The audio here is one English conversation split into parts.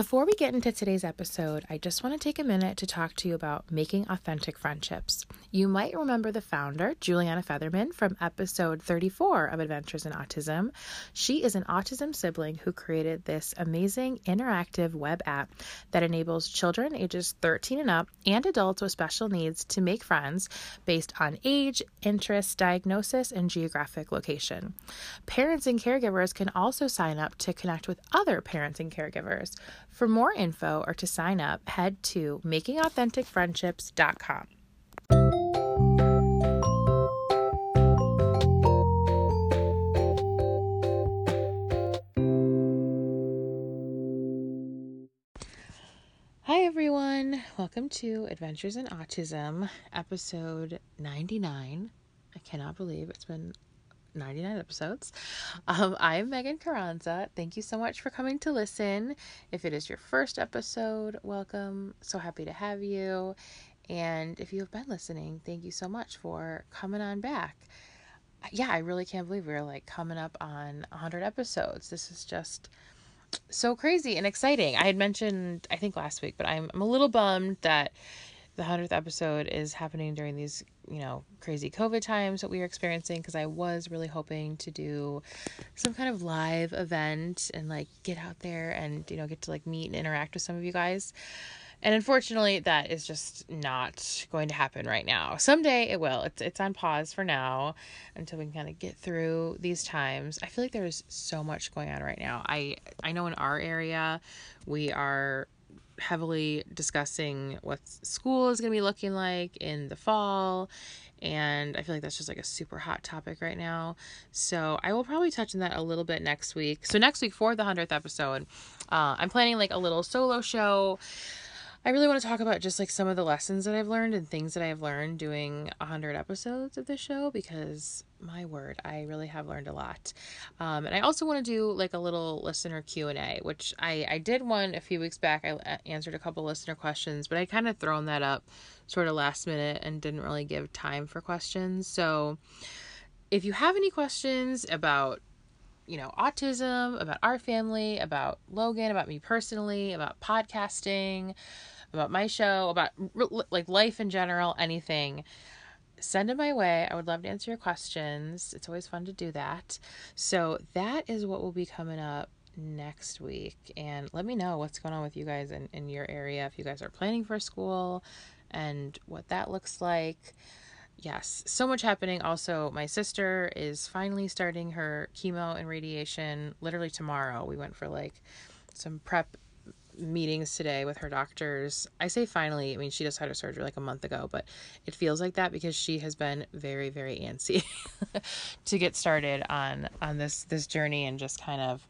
Before we get into today's episode, I just want to take a minute to talk to you about making authentic friendships. You might remember the founder, Juliana Featherman, from episode 34 of Adventures in Autism. She is an autism sibling who created this amazing interactive web app that enables children ages 13 and up and adults with special needs to make friends based on age, interest, diagnosis, and geographic location. Parents and caregivers can also sign up to connect with other parents and caregivers. For more info or to sign up, head to makingauthenticfriendships.com. Hi, everyone. Welcome to Adventures in Autism, episode 99. I cannot believe it's been 99 episodes. Um, I'm Megan Carranza. Thank you so much for coming to listen. If it is your first episode, welcome. So happy to have you. And if you have been listening, thank you so much for coming on back. Yeah, I really can't believe we're like coming up on 100 episodes. This is just so crazy and exciting. I had mentioned, I think last week, but I'm, I'm a little bummed that the 100th episode is happening during these, you know, crazy COVID times that we are experiencing because I was really hoping to do some kind of live event and like get out there and, you know, get to like meet and interact with some of you guys. And unfortunately, that is just not going to happen right now. Someday it will. It's it's on pause for now until we can kind of get through these times. I feel like there's so much going on right now. I I know in our area we are heavily discussing what school is going to be looking like in the fall. And I feel like that's just like a super hot topic right now. So I will probably touch on that a little bit next week. So, next week for the 100th episode, uh, I'm planning like a little solo show I really want to talk about just like some of the lessons that I've learned and things that I've learned doing 100 episodes of this show because my word, I really have learned a lot. Um, and I also want to do like a little listener Q&A, which I, I did one a few weeks back. I answered a couple listener questions, but I kind of thrown that up sort of last minute and didn't really give time for questions. So if you have any questions about you know, autism, about our family, about Logan, about me personally, about podcasting, about my show, about like life in general, anything, send it my way. I would love to answer your questions. It's always fun to do that. So, that is what will be coming up next week. And let me know what's going on with you guys in, in your area, if you guys are planning for school and what that looks like yes, so much happening. Also, my sister is finally starting her chemo and radiation literally tomorrow. We went for like some prep meetings today with her doctors. I say finally, I mean, she just had her surgery like a month ago, but it feels like that because she has been very, very antsy to get started on on this this journey and just kind of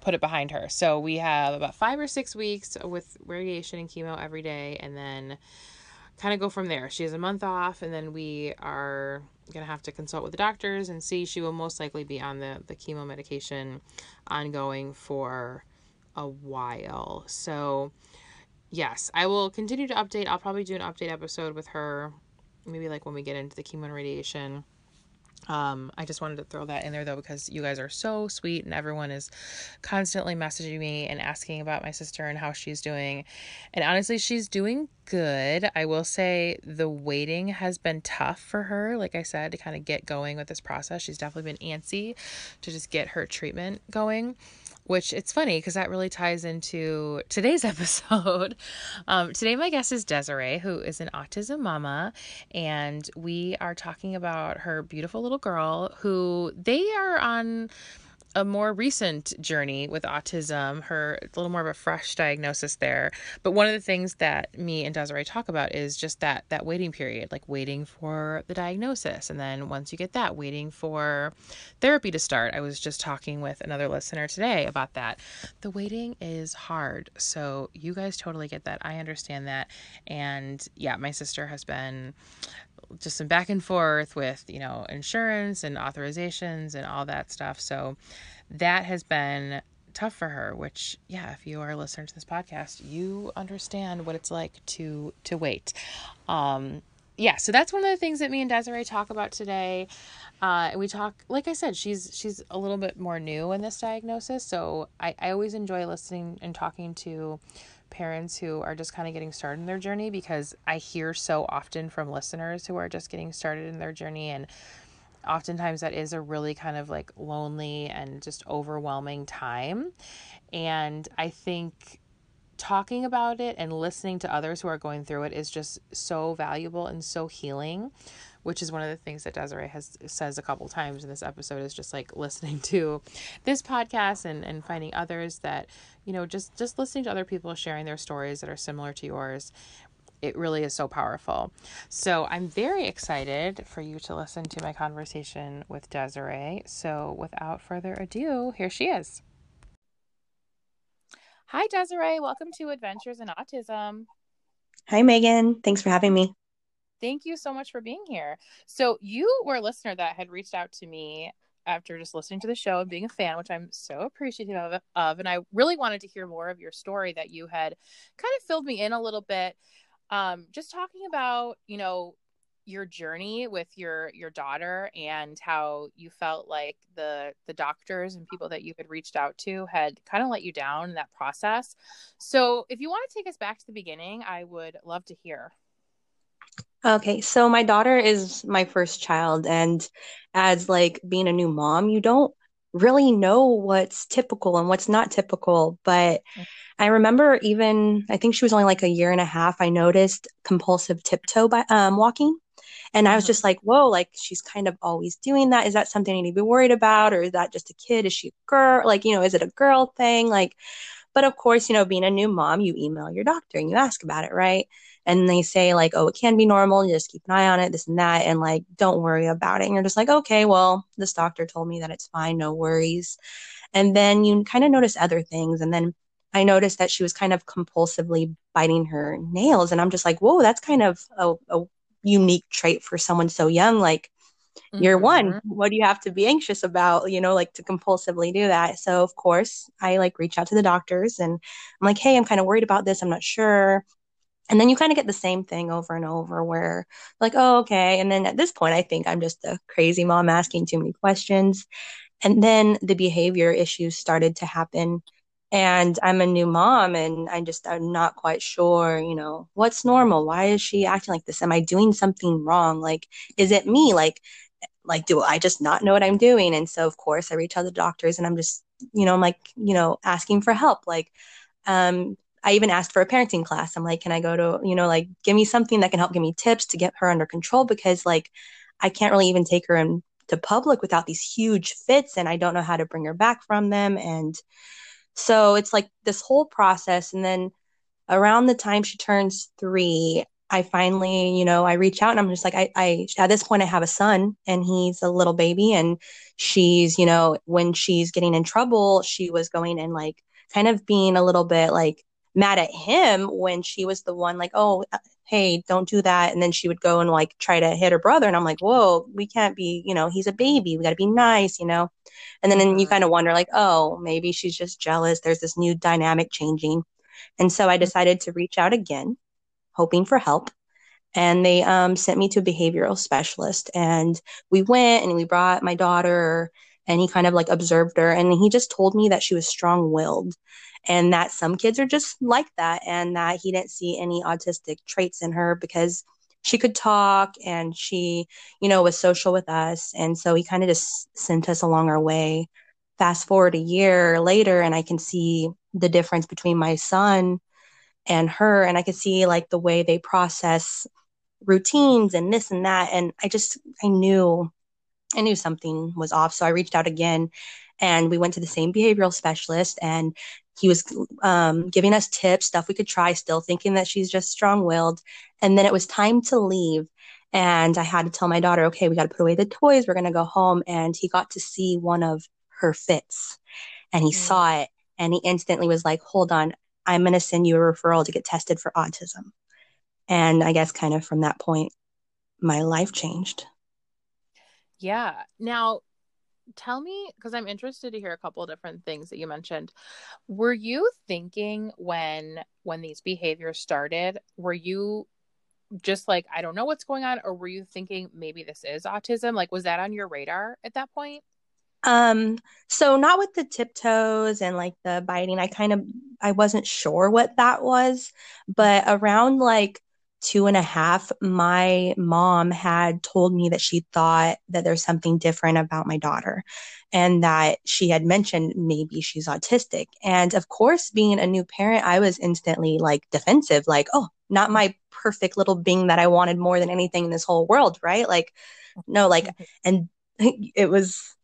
put it behind her. So we have about 5 or 6 weeks with radiation and chemo every day and then kind of go from there. She has a month off, and then we are going to have to consult with the doctors and see. She will most likely be on the, the chemo medication ongoing for a while. So, yes, I will continue to update. I'll probably do an update episode with her, maybe like when we get into the chemo and radiation um, I just wanted to throw that in there though because you guys are so sweet and everyone is constantly messaging me and asking about my sister and how she's doing. And honestly, she's doing good. I will say the waiting has been tough for her, like I said, to kind of get going with this process. She's definitely been antsy to just get her treatment going which it's funny because that really ties into today's episode. Um, today, my guest is Desiree, who is an autism mama, and we are talking about her beautiful little girl who they are on a more recent journey with autism, her a little more of a fresh diagnosis there. But one of the things that me and Desiree talk about is just that that waiting period, like waiting for the diagnosis, and then once you get that, waiting for therapy to start. I was just talking with another listener today about that. The waiting is hard, so you guys totally get that. I understand that, and yeah, my sister has been just some back and forth with, you know, insurance and authorizations and all that stuff. So that has been tough for her, which yeah, if you are a listener to this podcast, you understand what it's like to to wait. Um yeah, so that's one of the things that me and Desiree talk about today. Uh, and we talk, like I said, she's she's a little bit more new in this diagnosis, so I, I always enjoy listening and talking to parents who are just kind of getting started in their journey because I hear so often from listeners who are just getting started in their journey and oftentimes that is a really kind of like lonely and just overwhelming time. And I think talking about it and listening to others who are going through it is just so valuable and so healing which is one of the things that Desiree has says a couple times in this episode is just like listening to this podcast and, and finding others that, you know, just just listening to other people sharing their stories that are similar to yours. It really is so powerful. So I'm very excited for you to listen to my conversation with Desiree. So without further ado, here she is. Hi, Desiree. Welcome to Adventures in Autism. Hi, Megan. Thanks for having me. Thank you so much for being here. So, you were a listener that had reached out to me after just listening to the show and being a fan, which I'm so appreciative of, of. And I really wanted to hear more of your story that you had kind of filled me in a little bit. Um, just talking about, you know, your journey with your your daughter and how you felt like the the doctors and people that you had reached out to had kind of let you down in that process. So, if you want to take us back to the beginning, I would love to hear. Okay, so my daughter is my first child, and as like being a new mom, you don't really know what's typical and what's not typical. But I remember even I think she was only like a year and a half. I noticed compulsive tiptoe by um, walking, and I was mm-hmm. just like, whoa, like she's kind of always doing that. Is that something I need to be worried about? Or is that just a kid? Is she a girl? Like, you know, is it a girl thing? Like, but of course, you know, being a new mom, you email your doctor and you ask about it, right? And they say, like, oh, it can be normal. You just keep an eye on it, this and that. And like, don't worry about it. And you're just like, okay, well, this doctor told me that it's fine. No worries. And then you kind of notice other things. And then I noticed that she was kind of compulsively biting her nails. And I'm just like, whoa, that's kind of a, a unique trait for someone so young like mm-hmm. you're one. What do you have to be anxious about you know like to compulsively do that? So of course i like reach out to the doctors and i'm like hey i'm kind of worried about this. I'm not sure. And then you kind of get the same thing over and over where like oh okay. And then at this point i think i'm just a crazy mom asking too many questions. And then the behavior issues started to happen and I'm a new mom and I just I'm not quite sure, you know, what's normal? Why is she acting like this? Am I doing something wrong? Like is it me? Like like do I just not know what I'm doing? And so of course I reach out to doctors and I'm just, you know, I'm like, you know, asking for help. Like um I even asked for a parenting class. I'm like, can I go to, you know, like give me something that can help give me tips to get her under control because like I can't really even take her in to public without these huge fits and I don't know how to bring her back from them and so it's like this whole process. And then around the time she turns three, I finally, you know, I reach out and I'm just like, I, I, at this point, I have a son and he's a little baby. And she's, you know, when she's getting in trouble, she was going and like kind of being a little bit like mad at him when she was the one like, oh, hey, don't do that. And then she would go and like try to hit her brother. And I'm like, whoa, we can't be, you know, he's a baby. We got to be nice, you know? And then mm-hmm. you kind of wonder, like, oh, maybe she's just jealous. There's this new dynamic changing. And so I mm-hmm. decided to reach out again, hoping for help. And they um, sent me to a behavioral specialist. And we went and we brought my daughter, and he kind of like observed her. And he just told me that she was strong willed and that some kids are just like that and that he didn't see any autistic traits in her because she could talk and she you know was social with us. And so he kind of just sent us along our way. Fast forward a year later and i can see the difference between my son and her. And i could see like the way they process routines and this and that. And i just i knew i knew something was off. So i reached out again and we went to the same behavioral specialist and he was um, giving us tips, stuff we could try, still thinking that she's just strong willed. And then it was time to leave. And I had to tell my daughter, okay, we got to put away the toys. We're going to go home. And he got to see one of her fits and he mm. saw it. And he instantly was like, hold on, I'm going to send you a referral to get tested for autism. And I guess kind of from that point, my life changed. Yeah. Now, tell me because I'm interested to hear a couple different things that you mentioned. Were you thinking when when these behaviors started, were you just like I don't know what's going on or were you thinking maybe this is autism? Like was that on your radar at that point? Um, so not with the tiptoes and like the biting. I kind of I wasn't sure what that was, but around like two and a half, my mom had told me that she thought that there's something different about my daughter and that she had mentioned maybe she's autistic. And of course, being a new parent, I was instantly like defensive, like, oh, not my perfect little being that I wanted more than anything in this whole world, right? Like, no, like, mm-hmm. and it was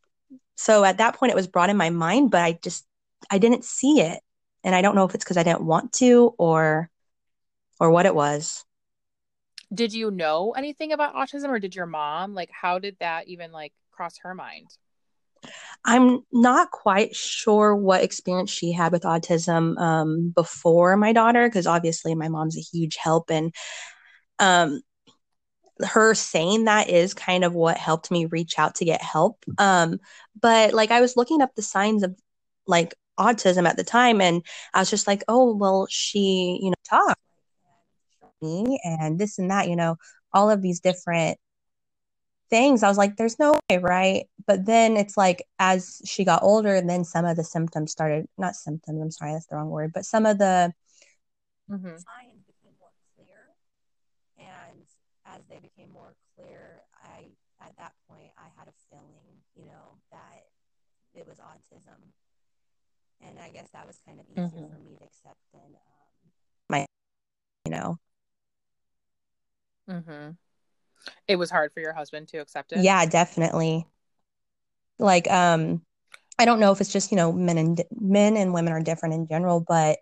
so at that point, it was brought in my mind, but I just, I didn't see it. And I don't know if it's because I didn't want to or, or what it was. Did you know anything about autism or did your mom, like, how did that even like cross her mind? I'm not quite sure what experience she had with autism um, before my daughter, because obviously my mom's a huge help. And um, her saying that is kind of what helped me reach out to get help. Um, but like I was looking up the signs of like autism at the time, and I was just like, oh, well, she, you know, talk me and this and that, you know, all of these different things. I was like, there's no way, right? But then it's like as she got older, and then some of the symptoms started, not symptoms, I'm sorry, that's the wrong word, but some of the mm-hmm. signs became more clear. And as they became more clear, I, at that point, I had a feeling, you know, that it was autism. And I guess that was kind of easier mm-hmm. for me to accept than um, my, you know. Mm-hmm. It was hard for your husband to accept it. Yeah, definitely. Like, um, I don't know if it's just you know men and men and women are different in general, but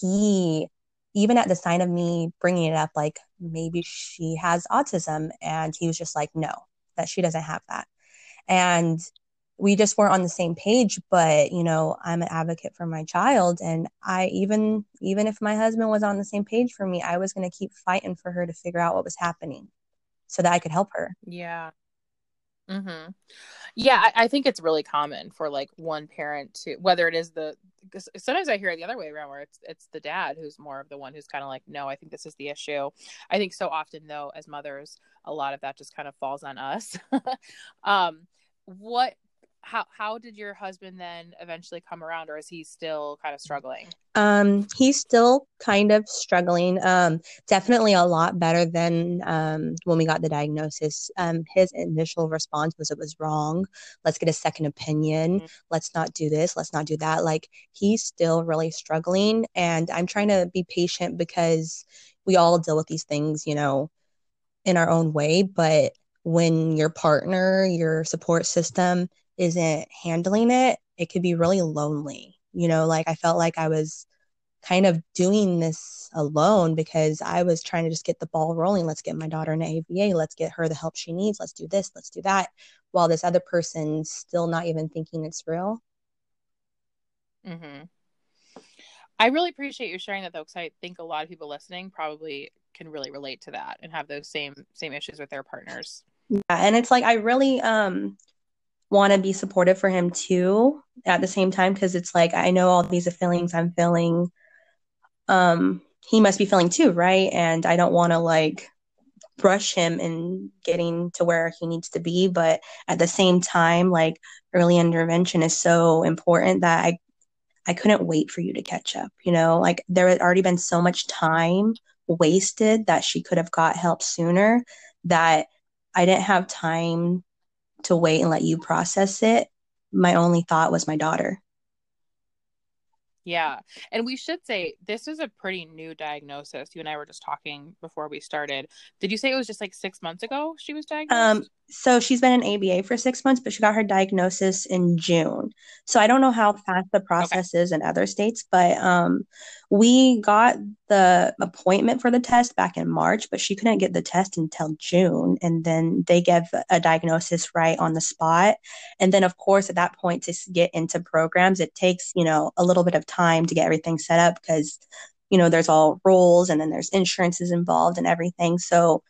he even at the sign of me bringing it up, like maybe she has autism, and he was just like, no, that she doesn't have that, and we just weren't on the same page but you know i'm an advocate for my child and i even even if my husband was on the same page for me i was going to keep fighting for her to figure out what was happening so that I could help her. Yeah. Mm-hmm. Yeah, I, I, think it's really common for like one parent to whether it is the sometimes I hear it the other way around where it's it's the dad who's more of the one who's kind of like, no, I think this is the issue. I think so often though, as mothers, a lot of that just kind of falls on us. um, what how how did your husband then eventually come around or is he still kind of struggling? Um he's still kind of struggling um definitely a lot better than um when we got the diagnosis. Um his initial response was it was wrong. Let's get a second opinion. Mm-hmm. let's not do this. Let's not do that. Like he's still really struggling and i'm trying to be patient because we all deal with these things you know in our own way but when your partner your support system isn't handling it, it could be really lonely. You know, like I felt like I was kind of doing this alone because I was trying to just get the ball rolling. Let's get my daughter an ABA. Let's get her the help she needs. Let's do this. Let's do that. While this other person's still not even thinking it's real. Mm-hmm. I really appreciate you sharing that though, because I think a lot of people listening probably can really relate to that and have those same same issues with their partners. Yeah, and it's like I really um want to be supportive for him too at the same time because it's like I know all these feelings I'm feeling um he must be feeling too right? And I don't want to like rush him in getting to where he needs to be but at the same time like early intervention is so important that I I couldn't wait for you to catch up you know? Like there had already been so much time wasted that she could have got help sooner that I didn't have time to wait and let you process it, my only thought was my daughter. Yeah. And we should say this is a pretty new diagnosis. You and I were just talking before we started. Did you say it was just like six months ago she was diagnosed? Um, so she's been in ABA for six months, but she got her diagnosis in June. So I don't know how fast the process okay. is in other states, but um, we got the appointment for the test back in March, but she couldn't get the test until June. And then they gave a diagnosis right on the spot. And then, of course, at that point, to get into programs, it takes, you know, a little bit of time to get everything set up because, you know, there's all rules and then there's insurances involved and everything. So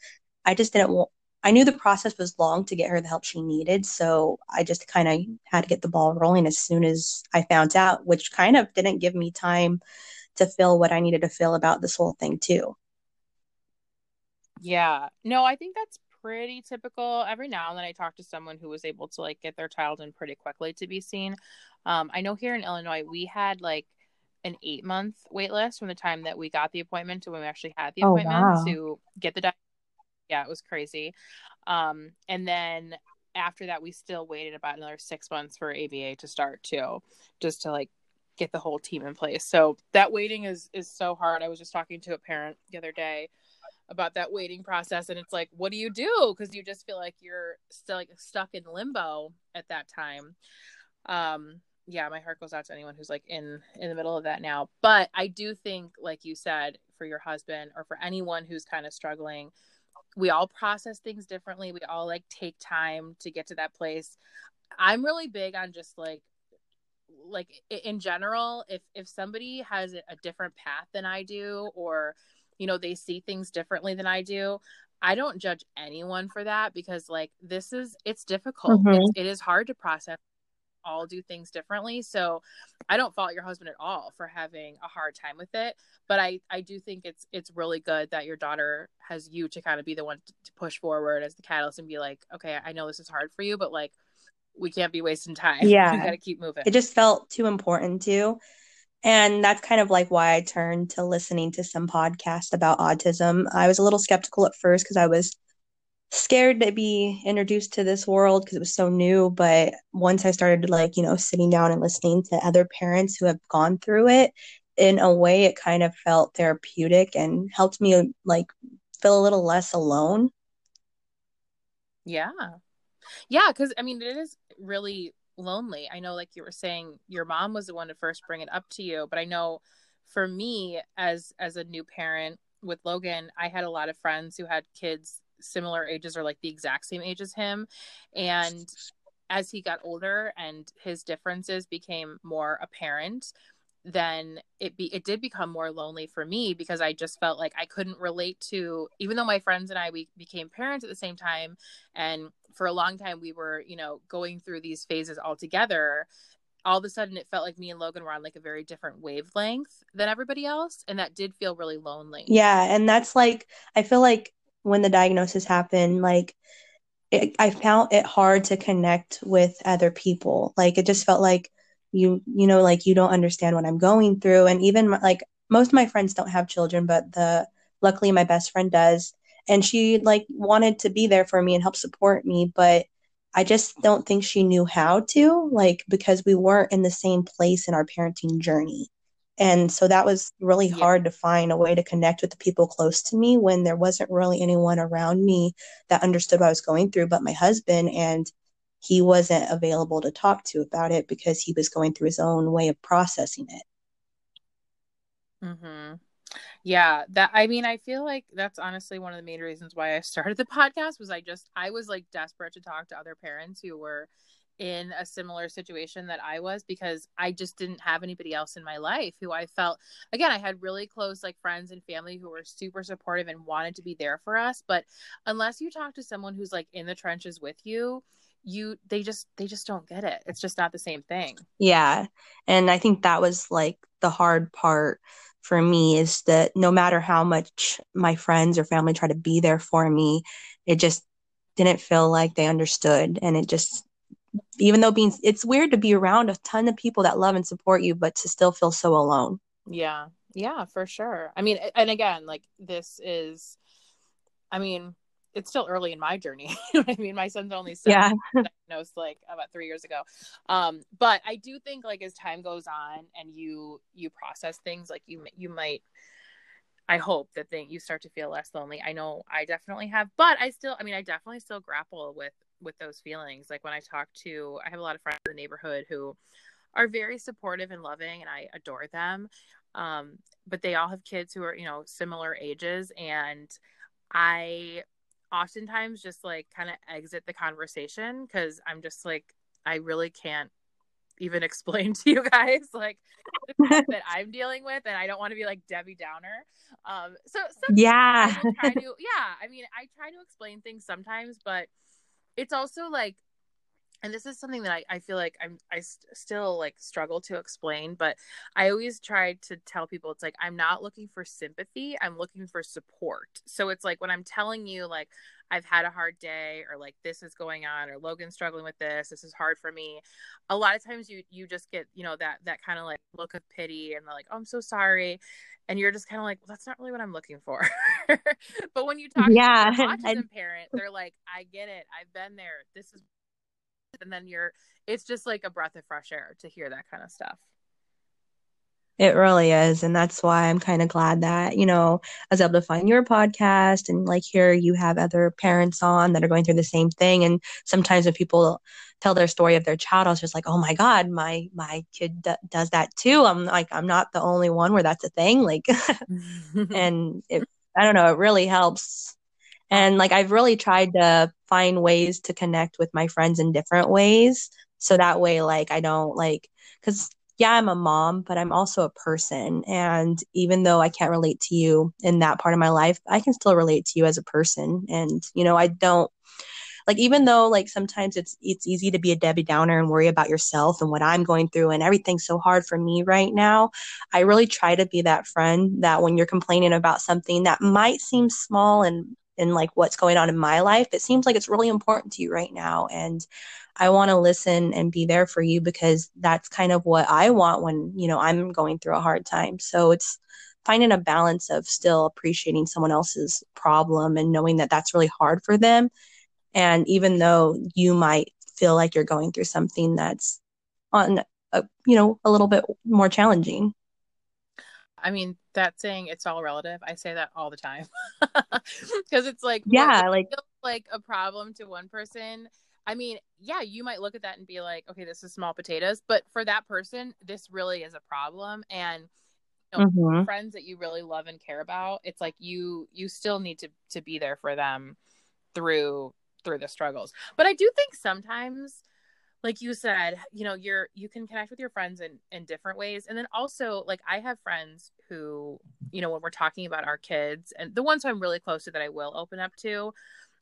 I just didn't want I knew the process was long to get her the help she needed. So I just kind of had to get the ball rolling as soon as I found out, which kind of didn't give me time to feel what I needed to feel about this whole thing, too. Yeah. No, I think that's pretty typical. Every now and then I talk to someone who was able to like get their child in pretty quickly to be seen. Um, I know here in Illinois, we had like an eight month wait list from the time that we got the appointment to when we actually had the appointment oh, wow. to get the yeah it was crazy um and then after that we still waited about another six months for ABA to start too just to like get the whole team in place so that waiting is is so hard i was just talking to a parent the other day about that waiting process and it's like what do you do because you just feel like you're still like stuck in limbo at that time um yeah, my heart goes out to anyone who's like in in the middle of that now. But I do think, like you said, for your husband or for anyone who's kind of struggling, we all process things differently. We all like take time to get to that place. I'm really big on just like like in general if if somebody has a different path than I do or you know they see things differently than I do I don't judge anyone for that because like this is it's difficult. Mm-hmm. It's, it is hard to process all do things differently. So I don't fault your husband at all for having a hard time with it, but I I do think it's it's really good that your daughter has you to kind of be the one to push forward as the catalyst and be like, okay, I know this is hard for you, but like we can't be wasting time. Yeah, we got to keep moving. It just felt too important to. And that's kind of like why I turned to listening to some podcast about autism. I was a little skeptical at first because I was scared to be introduced to this world because it was so new but once i started like you know sitting down and listening to other parents who have gone through it in a way it kind of felt therapeutic and helped me like feel a little less alone yeah yeah because i mean it is really lonely. I know like you were saying your mom was the one to first bring it up to you but i know for me as as a new parent with logan i had a lot of friends who had kids similar ages or like the exact same age as him and as he got older and his differences became more apparent then it be it did become more lonely for me because I just felt like I couldn't relate to even though my friends and I we became parents at the same time and for a long time we were you know going through these phases all together all of a sudden it felt like me and Logan were on like a very different wavelength than everybody else and that did feel really lonely. Yeah, and that's like I feel like when the diagnosis happened, like it, I found it hard to connect with other people. Like it just felt like you, you know, like you don't understand what I'm going through. And even like most of my friends don't have children, but the luckily my best friend does, and she like wanted to be there for me and help support me, but I just don't think she knew how to, like because we weren't in the same place in our parenting journey. And so that was really yeah. hard to find a way to connect with the people close to me when there wasn't really anyone around me that understood what I was going through but my husband. And he wasn't available to talk to about it because he was going through his own way of processing it. Hmm. Yeah, that I mean, I feel like that's honestly one of the main reasons why I started the podcast was I just I was like desperate to talk to other parents who were in a similar situation that I was because I just didn't have anybody else in my life who I felt again I had really close like friends and family who were super supportive and wanted to be there for us but unless you talk to someone who's like in the trenches with you you they just they just don't get it. It's just not the same thing. Yeah and i think that was like the hard part for me is that no matter how much my friends or family try to be there for me it just didn't feel like they understood. And it just even though being it's weird to be around a ton of people that love and support you but to still feel so alone. Yeah. Yeah for sure. I mean and again like this is i mean it's still early in my journey you know what i mean my son's only yeah diagnosed like about three years ago um but i do think like as time goes on and you you process things like you you might I hope that they, you start to feel less lonely. I know I definitely have, but I still, I mean, I definitely still grapple with with those feelings. Like when I talk to, I have a lot of friends in the neighborhood who are very supportive and loving, and I adore them. Um, but they all have kids who are, you know, similar ages, and I oftentimes just like kind of exit the conversation because I'm just like, I really can't even explain to you guys like that I'm dealing with, and I don't want to be like Debbie Downer. Um, so yeah, I try to, yeah. I mean, I try to explain things sometimes, but it's also like and this is something that I, I feel like I'm I st- still like struggle to explain, but I always try to tell people it's like I'm not looking for sympathy, I'm looking for support. So it's like when I'm telling you like I've had a hard day or like this is going on or Logan's struggling with this, this is hard for me. A lot of times you you just get, you know, that that kind of like look of pity and they're like, "Oh, I'm so sorry." And you're just kind of like, well, that's not really what I'm looking for. but when you talk yeah, to an autism parent, they're like, I get it. I've been there. This is and then you're it's just like a breath of fresh air to hear that kind of stuff. It really is and that's why i'm kind of glad that you know i was able to find your podcast and like here you have other parents on that are going through the same thing and sometimes when people tell their story of their child i was just like oh my god my my kid d- does that too. I'm like i'm not the only one where that's a thing like and it i don't know it really helps and like I've really tried to find ways to connect with my friends in different ways. So that way, like, I don't like, cause yeah, I'm a mom, but I'm also a person. And even though I can't relate to you in that part of my life, I can still relate to you as a person. And, you know, I don't like, even though like sometimes it's, it's easy to be a Debbie Downer and worry about yourself and what I'm going through and everything's so hard for me right now. I really try to be that friend that when you're complaining about something that might seem small and and like what's going on in my life it seems like it's really important to you right now and i want to listen and be there for you because that's kind of what i want when you know i'm going through a hard time. So it's finding a balance of still appreciating someone else's problem and knowing that that's really hard for them. And even though you might feel like you're going through something that's on a, you know a little bit more challenging. I mean, that saying it's all relative. I say that all the time because it's like yeah, like like a problem to one person. I mean, yeah, you might look at that and be like, okay, this is small potatoes, but for that person, this really is a problem. And you know, mm-hmm. friends that you really love and care about, it's like you you still need to to be there for them through through the struggles. But I do think sometimes like you said you know you're you can connect with your friends in in different ways. And then also like i have friends who you know when we're talking about our kids and the ones who i'm really close to that i will open up to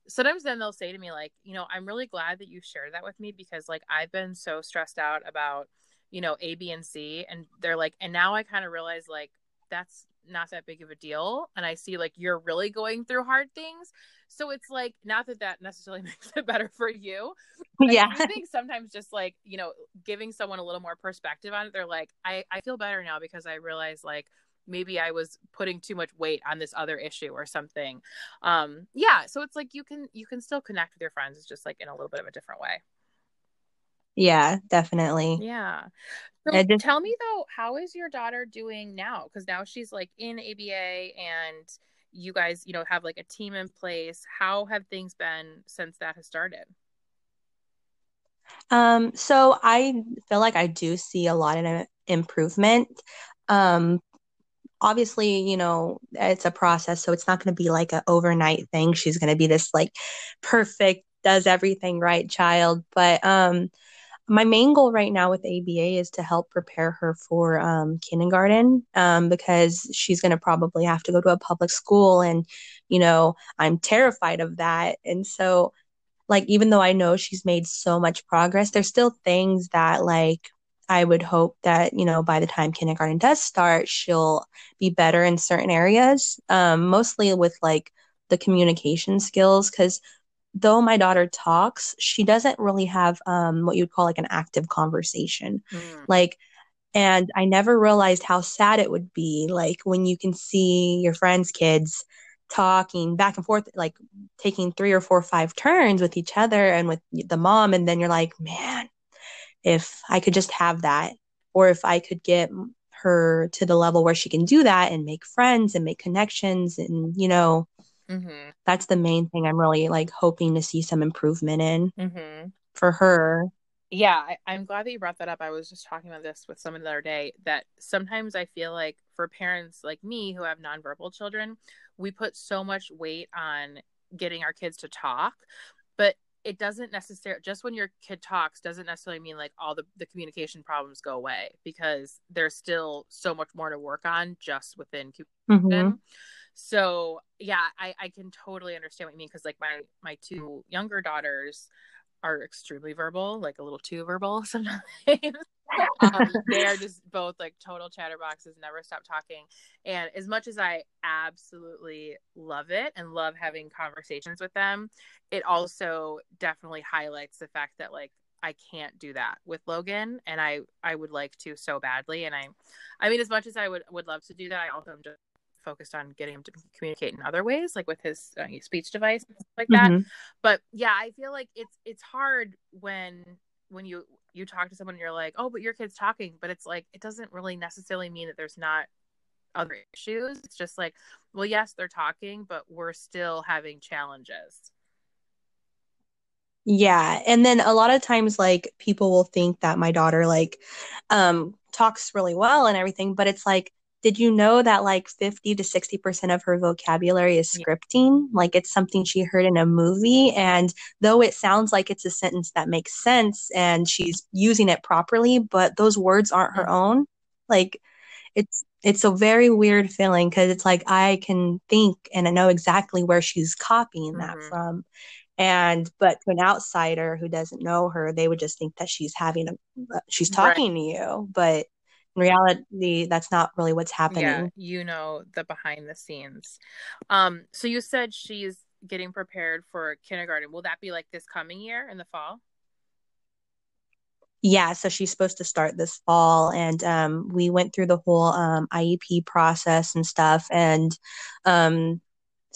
sometimes then they'll say to me like you know i'm really glad that you shared that with me because like i've been so stressed out about you know a b and c. And they're like and now i kind of realize like that's not that big of a deal and i see like you're really going through hard things so it's like not that that necessarily makes it better for you. yeah. I think sometimes just like, you know, giving someone a little more perspective on it, they're like, I, I feel better now because I realize like maybe I was putting too much weight on this other issue or something. Um, yeah. So it's like you can you can still connect with your friends. It's just like in a little bit of a different way. Yeah, definitely. Yeah. So just, tell me though, how is your daughter doing now? Because now she's like in ABA and you guys, you know, have like a team in place. How have things been since that has started? Um, so I feel like I do see a lot of improvement. Um, obviously, you know, it's a process, so it's not going to be like an overnight thing. She's going to be this like perfect, does everything right child, but um, my main goal right now with ABA is to help prepare her for um, kindergarten um, because she's going to probably have to go to a public school. And, you know, I'm terrified of that. And so, like, even though I know she's made so much progress, there's still things that, like, I would hope that, you know, by the time kindergarten does start, she'll be better in certain areas, um, mostly with like the communication skills. Cause though my daughter talks, she doesn't really have um, what you'd call like an active conversation. Mm. Like, and I never realized how sad it would be, like when you can see your friends' kids talking back and forth, like taking three or four or five turns with each other and with the mom. And then you're like, man, if I could just have that, or if I could get her to the level where she can do that and make friends and make connections and, you know, Mm-hmm. That's the main thing I'm really like hoping to see some improvement in mm-hmm. for her. Yeah, I, am glad that you brought that up. I was just talking about this with someone the other day that sometimes I feel like for parents like me who have nonverbal children, we put so much weight on getting our kids to talk, but it doesn't necessarily just when your kid talks doesn't necessarily mean like all the, the communication problems go away because there's still so much more to work on just within communication. Mm-hmm. So yeah, I, I can totally understand what you mean because like my my two younger daughters are extremely verbal, like a little too verbal sometimes. um, they are just both like total chatterboxes, never stop talking. And as much as I absolutely love it and love having conversations with them, it also definitely highlights the fact that like I can't do that with Logan, and I I would like to so badly. And I, I mean, as much as I would would love to do that, I also am just focused on getting him to communicate in other ways, like with his uh, speech device, like that. Mm-hmm. But yeah, I feel like it's it's hard when when you you talk to someone and you're like, oh, but your kid's talking, but it's like it doesn't really necessarily mean that there's not other issues. It's just like, well, yes, they're talking, but we're still having challenges. Yeah. And then a lot of times like people will think that my daughter like um talks really well and everything, but it's like did you know that like 50 to 60% of her vocabulary is scripting? Like it's something she heard in a movie. And though it sounds like it's a sentence that makes sense and she's using it properly, but those words aren't her own. Like it's, it's a very weird feeling because it's like I can think and I know exactly where she's copying mm-hmm. that from. And but to an outsider who doesn't know her, they would just think that she's having a she's talking right. to you. But in reality that's not really what's happening. yeah you know the behind the scenes. Um so you said she's getting prepared for kindergarten. Will that be like this coming year in the fall? Yeah so she's supposed to start this fall and um, we went through the whole um, iep process and stuff and um,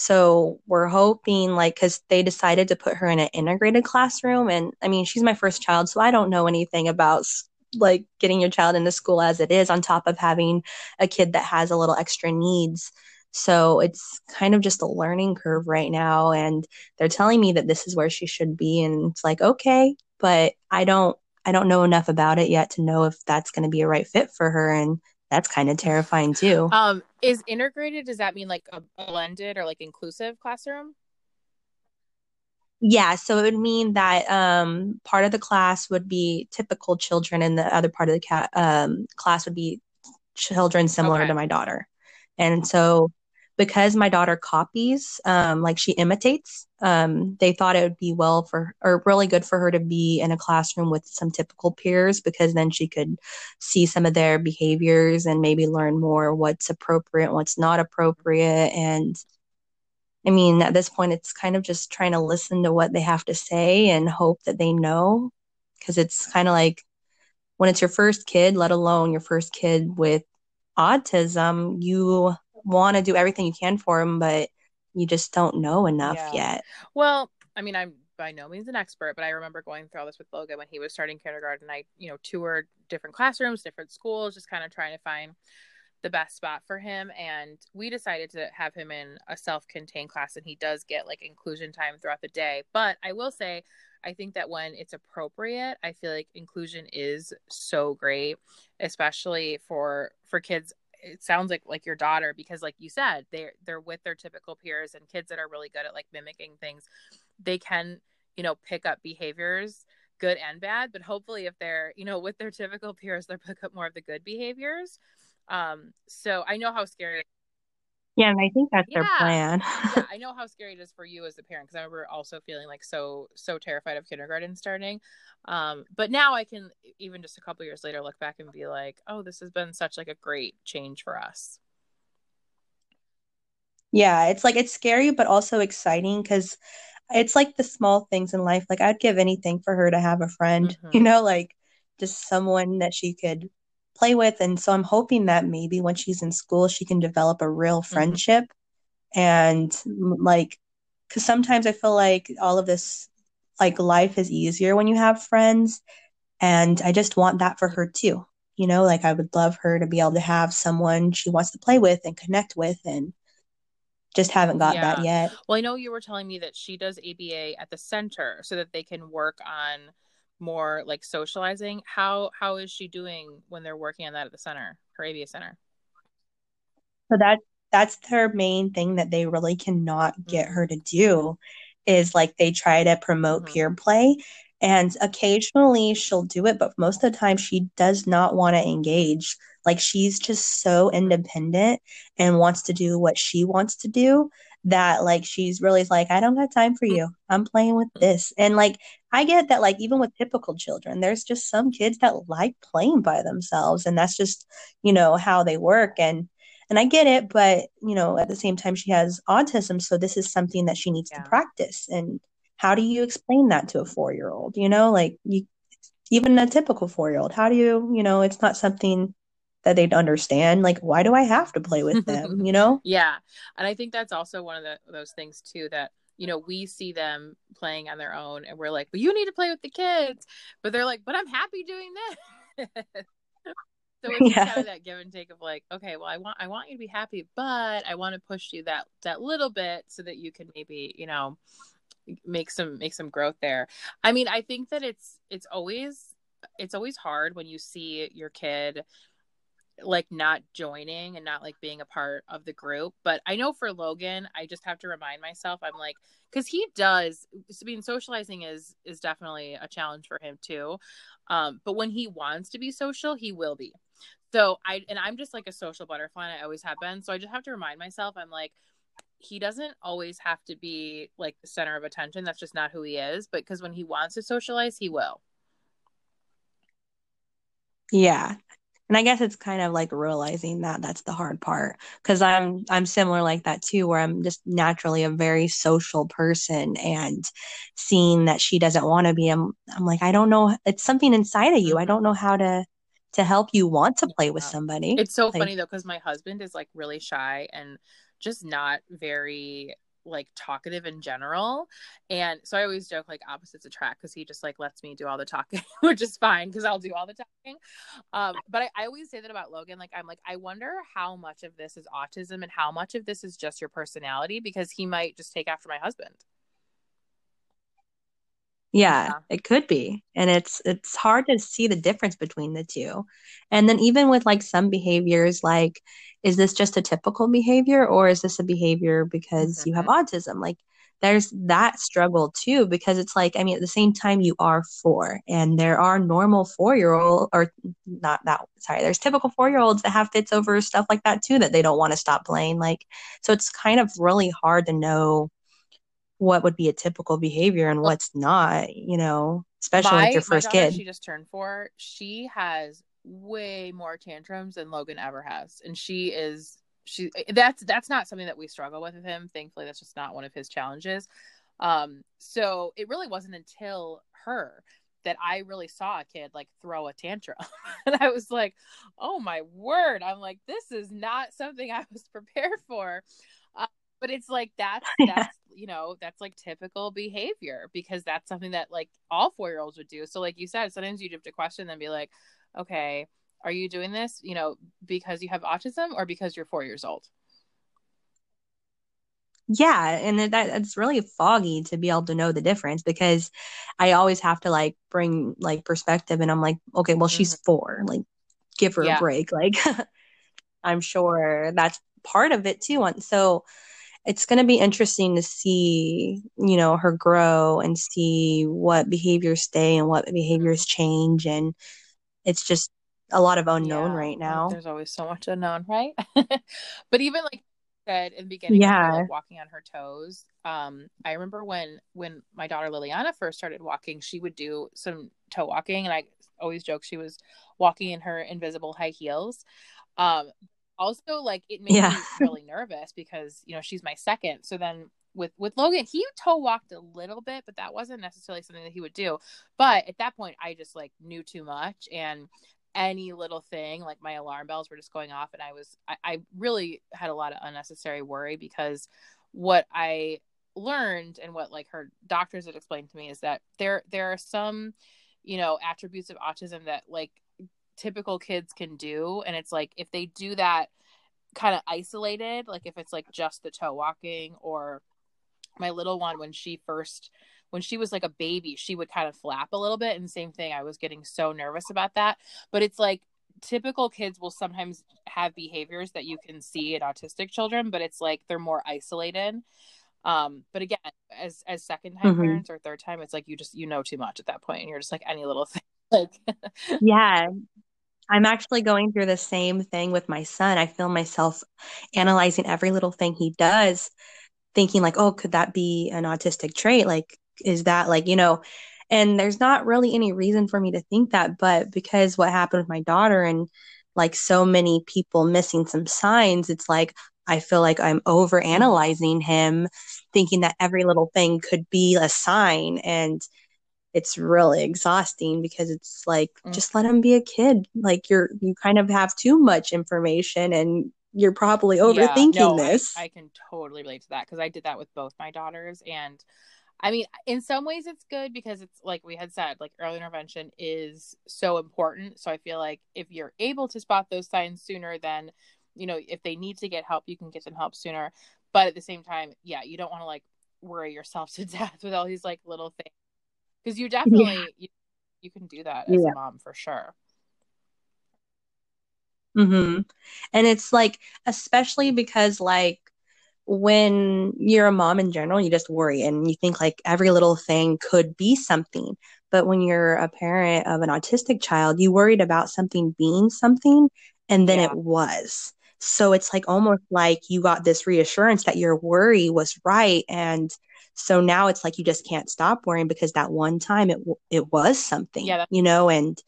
so we're hoping like because they decided to put her in an integrated classroom and i mean she's my first child so i don't know anything about like getting your child into school as it is on top of having a kid that has a little extra needs. So it's kind of just a learning curve right now and they're telling me that this is where she should be and it's like okay but i don't i don't know enough about it yet to know if that's going to be a right fit for her and that's kind of terrifying too. Um is integrated does that mean like a blended or like inclusive classroom yeah, so it would mean that um, part of the class would be typical children, and the other part of the ca- um, class would be children similar okay. to my daughter. And so, because my daughter copies, um, like she imitates, um, they thought it would be well for or really good for her to be in a classroom with some typical peers because then she could see some of their behaviors and maybe learn more what's appropriate, what's not appropriate, and I mean, at this point, it's kind of just trying to listen to what they have to say and hope that they know. Because it's kind of like when it's your first kid, let alone your first kid with autism, you want to do everything you can for them, but you just don't know enough yeah. yet. Well, I mean, I'm by no means an expert, but I remember going through all this with Logan when he was starting kindergarten. I, you know, toured different classrooms, different schools, just kind of trying to find the best spot for him and we decided to have him in a self-contained class and he does get like inclusion time throughout the day. But i will say i think that when it's appropriate i feel like inclusion is so great especially for for kids. It sounds like like your daughter because like you said they're they're with their typical peers and kids that are really good at like mimicking things. They can you know pick up behaviors good and bad but hopefully if they're you know with their typical peers they'll pick up more of the good behaviors um, so I know how scary. Yeah, and I think that's yeah. their plan. yeah, I know how scary it is for you as a parent because I remember also feeling like so so terrified of kindergarten starting. Um, but now I can even just a couple years later look back and be like, oh, this has been such like a great change for us. Yeah, it's like it's scary but also exciting because it's like the small things in life. Like I'd give anything for her to have a friend, mm-hmm. you know, like just someone that she could play with. And so I'm hoping that maybe when she's in school, she can develop a real mm-hmm. friendship. Mm-hmm. And like, because sometimes I feel like all of this, like, life is easier when you have friends. And I just want that for her too. You know, like, I would love her to be able to have someone she wants to play with and connect with. And just haven't got yeah. that yet. Well, I know you were telling me that she does ABA at the center so that they can work on more like socializing how how is she doing when they're working on that at the center her aba center so that that's their main thing that they really cannot get mm-hmm. her to do is like they try to promote Mhm. peer play. And occasionally she'll do it, but most of the time she does not want to engage. Like she's just so independent and wants to do what she wants to do that like she's really like, I don't got time for mm-hmm. you. I'm playing with mm-hmm. this. And like I get that like even with typical children, there's just some kids that like playing by themselves and that's just, you know, how they work and and I get it, but you know, at the same time she has autism, so this is something that she needs Yeah. to practice. And how do you explain that to a 4-year-old? You know, like you even a typical 4-year-old, how do you, you know, it's not something that they'd understand. Like, why do I have to play with them? You know? yeah. And I think that's also one of the, those things too that, you know, we see them playing on their own and we're like, well, you need to play with the kids. But they're like, but I'm happy doing this. so it's Yeah. kind of that give and take of like, okay, well, I want I want you to be happy, but I want to push you that that little bit so that you can maybe, you know, make some make some growth there. I mean, I think that it's it's always it's always hard when you see your kid like not joining and not like being a part of the group. But I know for Logan, I just have to remind myself, I'm like, because he does. I mean, socializing is is definitely a challenge for him too. Um, but when he wants to be social, he will be. So I and I'm just like a social butterfly. And I always have been. So I just have to remind myself, I'm like, he doesn't always have to be like the center of attention. That's just not who he is. But because when he wants to socialize, he will. Yeah. And I guess it's kind of like realizing that that's the hard part because I'm I'm similar like that too where I'm just naturally a very social person and seeing that she doesn't want to be I'm I'm like I don't know it's something inside of you. I Mhm. don't know how to to help you want to play with somebody. It's so Like funny though because my husband is like really shy and just not very like talkative in general. And so i always joke like opposites attract because he just like lets me do all the talking which is fine because i'll do all the talking. Um but I, I always say that about logan like i'm like i wonder how much of this is autism and how much of this is just your personality because he might just take after my husband Yeah, Yeah. it could be. And it's it's hard to see the difference between the two. And then even with like some behaviors, like is this just a typical behavior or is this a behavior because you have mm-hmm. autism? Like there's that struggle too, because it's like, I mean, at the same time you are four and there are normal four-year-old or not that, sorry, there's typical four-year-olds that have fits over stuff like that too that they don't want to stop playing. Like, so it's kind of really hard to know what would be a typical behavior and what's not, you know, especially my, with your first daughter kid. she just turned four she has way more tantrums than logan ever has and she is she that's that's not something that we struggle with with him thankfully that's just not one of his challenges. Um so it really wasn't until her that i really saw a kid like throw a tantrum. And i was like oh my word i'm like this is not something i was prepared for but it's like that's Yeah. that's you know that's like typical behavior because that's something that like all four year olds would do so like you said sometimes you have to question and be like okay are you doing this you know because you have autism or because you're four years old Yeah, and it, that it's really foggy to be able to know the difference because I always have to like bring like perspective and I'm like, okay, well she's mm-hmm. four, like give her Yeah. a break. Like I'm sure that's part of it too. And so it's going to be interesting to see, you know, her grow and see what behaviors stay and what behaviors change and it's just a lot of unknown Yeah, right now. there's always so much unknown right but even like you said in the beginning Yeah. like walking on her toes um i remember when when my daughter liliana first started walking she would do some toe walking and i always joke she was walking in her invisible high heels um also like it made Yeah. me really nervous because you know she's my second. So then with with logan he toe walked a little bit but that wasn't necessarily something that he would do. But at that point i just like knew too much. And any little thing like my alarm bells were just going off and i was I, I really had a lot of unnecessary worry because what i learned and what like her doctors had explained to me is that there there are some you know attributes of autism that like typical kids can do. And it's like if they do that kind of isolated like if it's like just the toe walking or my little one when she first when she was like a baby she would kind of flap a little bit. And same thing i was getting so nervous about that. But it's like typical kids will sometimes have behaviors that you can see in autistic children but it's like they're more isolated. Um, but again, as as second time hmm parents or third time, it's like you just you know too much at that point, and you're just like any little thing. Like, Yeah, I'm actually going through the same thing with my son. I feel myself analyzing every little thing he does, thinking like, oh, could that be an autistic trait? Like, is that like, you know, and there's not really any reason for me to think that, but because what happened with my daughter and like so many people missing some signs, it's like I feel like I'm over analyzing him, thinking that every little thing could be a sign. And it's really exhausting because it's like Mm. just let him be a kid like you're you kind of have too much information and you're probably yeah, overthinking no, I this I can totally relate to that because I did that with both my daughters, and I mean, in some ways it's good because it's like we had said, like early intervention is so important. So I feel like if you're able to spot those signs sooner, then, you know, if they need to get help, you can get them help sooner. But at the same time, yeah, you don't want to like worry yourself to death with all these like little things because you yeah definitely you, you can do that as a mom for sure. mm-hmm. and it's like especially because like when you're a mom in general, you just worry and you think like every little thing could be something. But when you're a parent of an autistic child, you worried about something being something and then it was. So it's like almost like you got this reassurance that your worry was right. And so now it's like you just can't stop worrying because that one time it it was something, Yeah, you know, and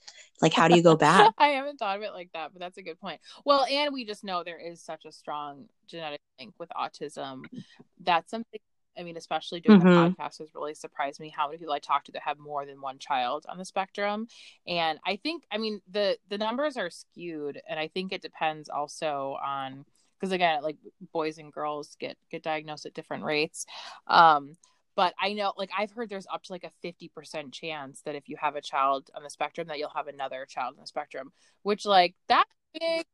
like how do you go back? I haven't thought of it like that, but that's a good point. Well, and we just know there is such a strong genetic link with autism. That's something, I mean, especially doing the hmm podcast has really surprised me how many people I talk to that have more than one child on the spectrum. And I think, I mean, the the numbers are skewed, and I think it depends also on because again, like boys and girls get get diagnosed at different rates. Um, but I know, like, I've heard there's up to like a 50% chance that if you have a child on the spectrum, that you'll have another child on the spectrum, which, like, that big.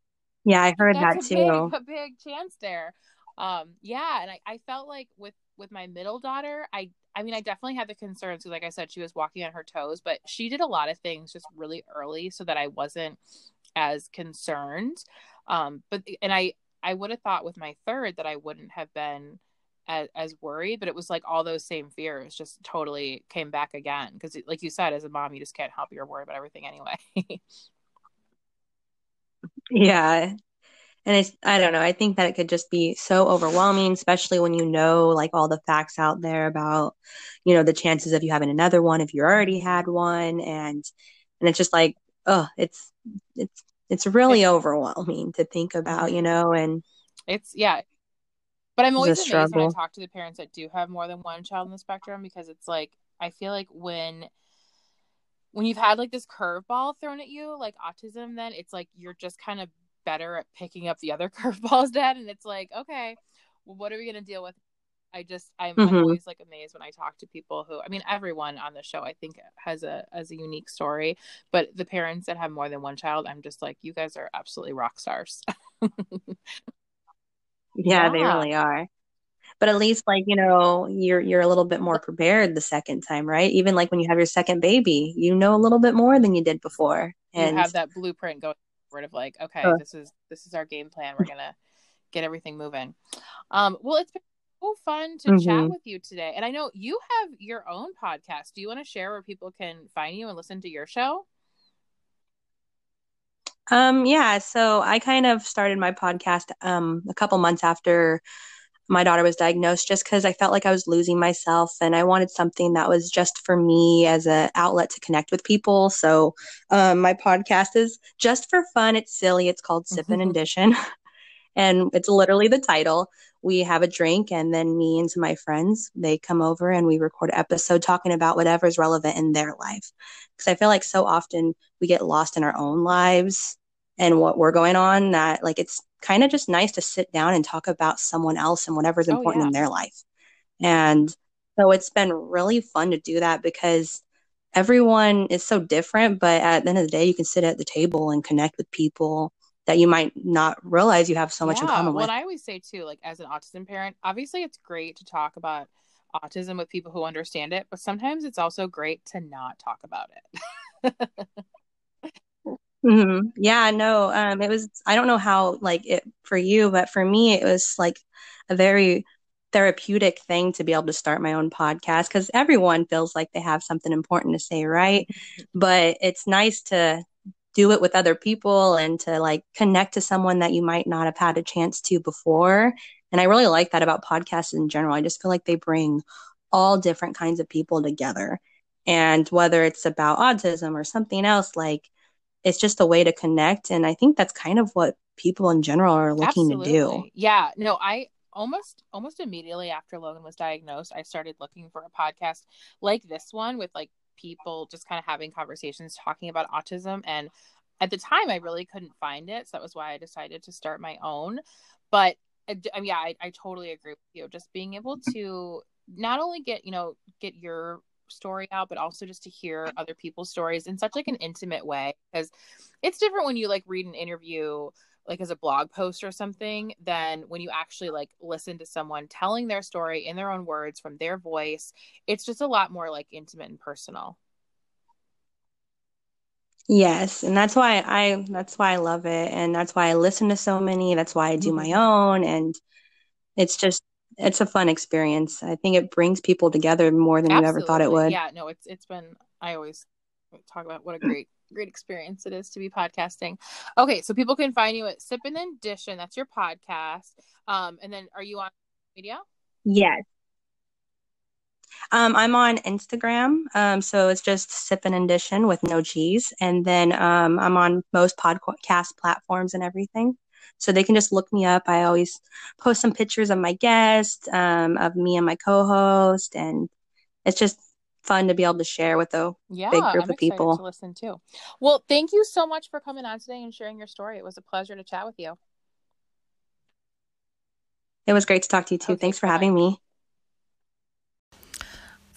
Yeah, I heard that a big, too. a big chance there. Um, yeah. And I, I felt like with, with my middle daughter, I, I mean, I definitely had the concerns because, like I said, she was walking on her toes, but she did a lot of things just really early so that I wasn't as concerned. Um, but, and I, I would have thought with my third that I wouldn't have been as, as worried, but it was like all those same fears just totally came back again. Because, like you said, as a mom, you just can't help. You're worried about everything anyway. Yeah. And it's, I don't know, I think that it could just be so overwhelming, especially when you know like all the facts out there about, you know, the chances of you having another one if you already had one. And, and it's just like, oh, it's, it's, it's really It's, overwhelming to think about, you know, and it's, yeah. But I'm always amazed when I talk to the parents that do have more than one child on the spectrum because it's like, I feel like when, when you've had like this curveball thrown at you, like autism, then it's like you're just kind of better at picking up the other curveballs then and it's like okay well what are we going to deal with i just i'm i'm hmm always like amazed when i talk to people who i mean everyone on the show i think has a has a unique story but the parents that have more than one child i'm just like you guys are absolutely rock stars Yeah, they really are. But at least like, you know, you're, you're a little bit more prepared the second time, right? Even like when you have your second baby, you know a little bit more than you did before. you And, have that blueprint going forward of like okay uh, this is this is our game plan we're gonna get everything moving um well it's been so fun to chat mhm. with you today and i know you have your own podcast do you want to share where people can find you and listen to your show Um, yeah, so I kind of started my podcast um a couple months after my daughter was diagnosed just because I felt like I was losing myself and I wanted something that was just for me as an outlet to connect with people. So um my podcast is just for fun. It's silly. It's called Sippin' and Dishin'. And it's literally the title. We have a drink and then me and some of my friends, they come over and we record an episode talking about whatever is relevant in their life. Because I feel like so often we get lost in our own lives and what we're going on that like it's kind of just nice to sit down and talk about someone else and whatever's oh important yeah in their life. And so it's been really fun to do that because everyone is so different, but at the end of the day, you can sit at the table and connect with people that you might not realize you have so much in common with. and i always say too like as an autism parent obviously it's great to talk about autism with people who understand it but sometimes it's also great to not talk about it hmm Yeah, no, um, it was, I don't know how like it for you, but for me, it was like a very therapeutic thing to be able to start my own podcast because everyone feels like they have something important to say, right? but it's nice to do it with other people and to like connect to someone that you might not have had a chance to before. And I really like that about podcasts in general. I just feel like they bring all different kinds of people together. And whether it's about autism or something else, like it's just a way to connect. And I think that's kind of what people in general are looking Absolutely. to do. Yeah. No, I almost almost immediately after Logan was diagnosed, I started looking for a podcast like this one with like people just kind of having conversations talking about autism and at the time I really couldn't find it, so that was why I decided to start my own. But I mean, yeah, I, I totally agree with you. Just being able mm-hmm. to not only get you know get your story out but also just to hear other people's stories in such like an intimate way because it's different when you like read an interview like as a blog post or something than when you actually like listen to someone telling their story in their own words from their voice it's just a lot more like intimate and personal yes and that's why i that's why i love it and that's why i listen to so many that's why i do my mm-hmm. own and it's just it's a fun experience. I think it brings people together more than Absolutely. you ever thought it would. Yeah, no, it's it's been I always talk about what a great great experience it is to be podcasting. Okay, so people can find you at Sippin' and Dishin. That's your podcast. Um, and then are you on media? Yes. Um, I'm on Instagram. Um, so it's just Sippin' and Dishin with no G's. And then um, I'm on most podcast platforms and everything. So they can just look me up. I always post some pictures of my guest, um, of me and my co-host, and it's just fun to be able to share with a yeah, big group I'm of people. To listen to. Well, thank you so much for coming on today and sharing your story. It was a pleasure to chat with you. It was great to talk to you too. Okay, Thanks for bye. having me.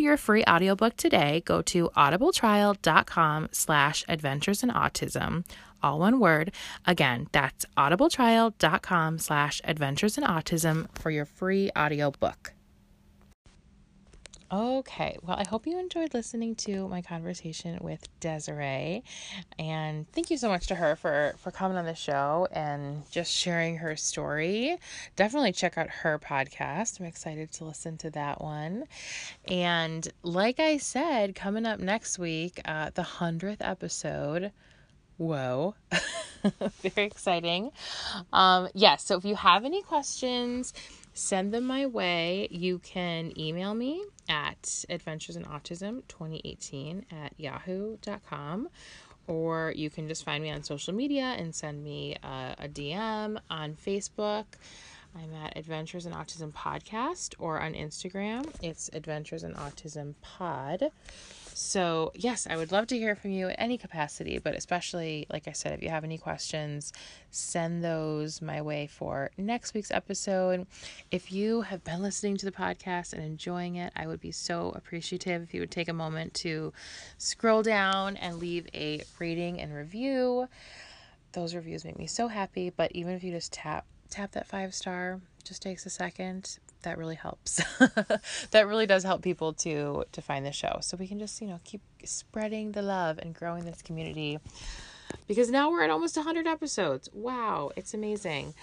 your free audiobook today, go to audibletrial.com slash adventures in autism all one word. Again, that's audibletrial.com slash adventures in autism for your free audiobook. Okay, well, I hope you enjoyed listening to my conversation with Desiree, and thank you so much to her for for coming on the show and just sharing her story. Definitely check out her podcast. I'm excited to listen to that one. And like I said, coming up next week, uh, the hundredth episode. Whoa, very exciting. Um, yes, yeah, so if you have any questions send them my way. You can email me at adventuresinautism 2018 at yahoo.com or you can just find me on social media and send me uh, a, a DM on Facebook. I'm at Adventures in Autism Podcast or on Instagram. It's Adventures in Autism Pod. So, yes, I would love to hear from you at any capacity, but especially, like I said, if you have any questions, send those my way for next week's episode. If you have been listening to the podcast and enjoying it, I would be so appreciative if you would take a moment to scroll down and leave a rating and review. Those reviews make me so happy, but even if you just tap tap that five star, just takes a second that really helps. that really does help people to to find the show. So we can just, you know, keep spreading the love and growing this community. Because now we're at almost 100 episodes. Wow, it's amazing.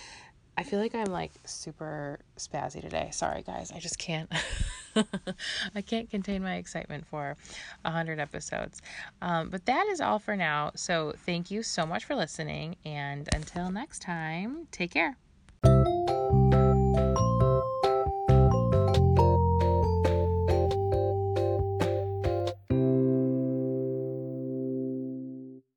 I feel like I'm like super spazzy today. Sorry guys, I just can't I can't contain my excitement for 100 episodes. Um, but that is all for now. So thank you so much for listening and until next time, take care.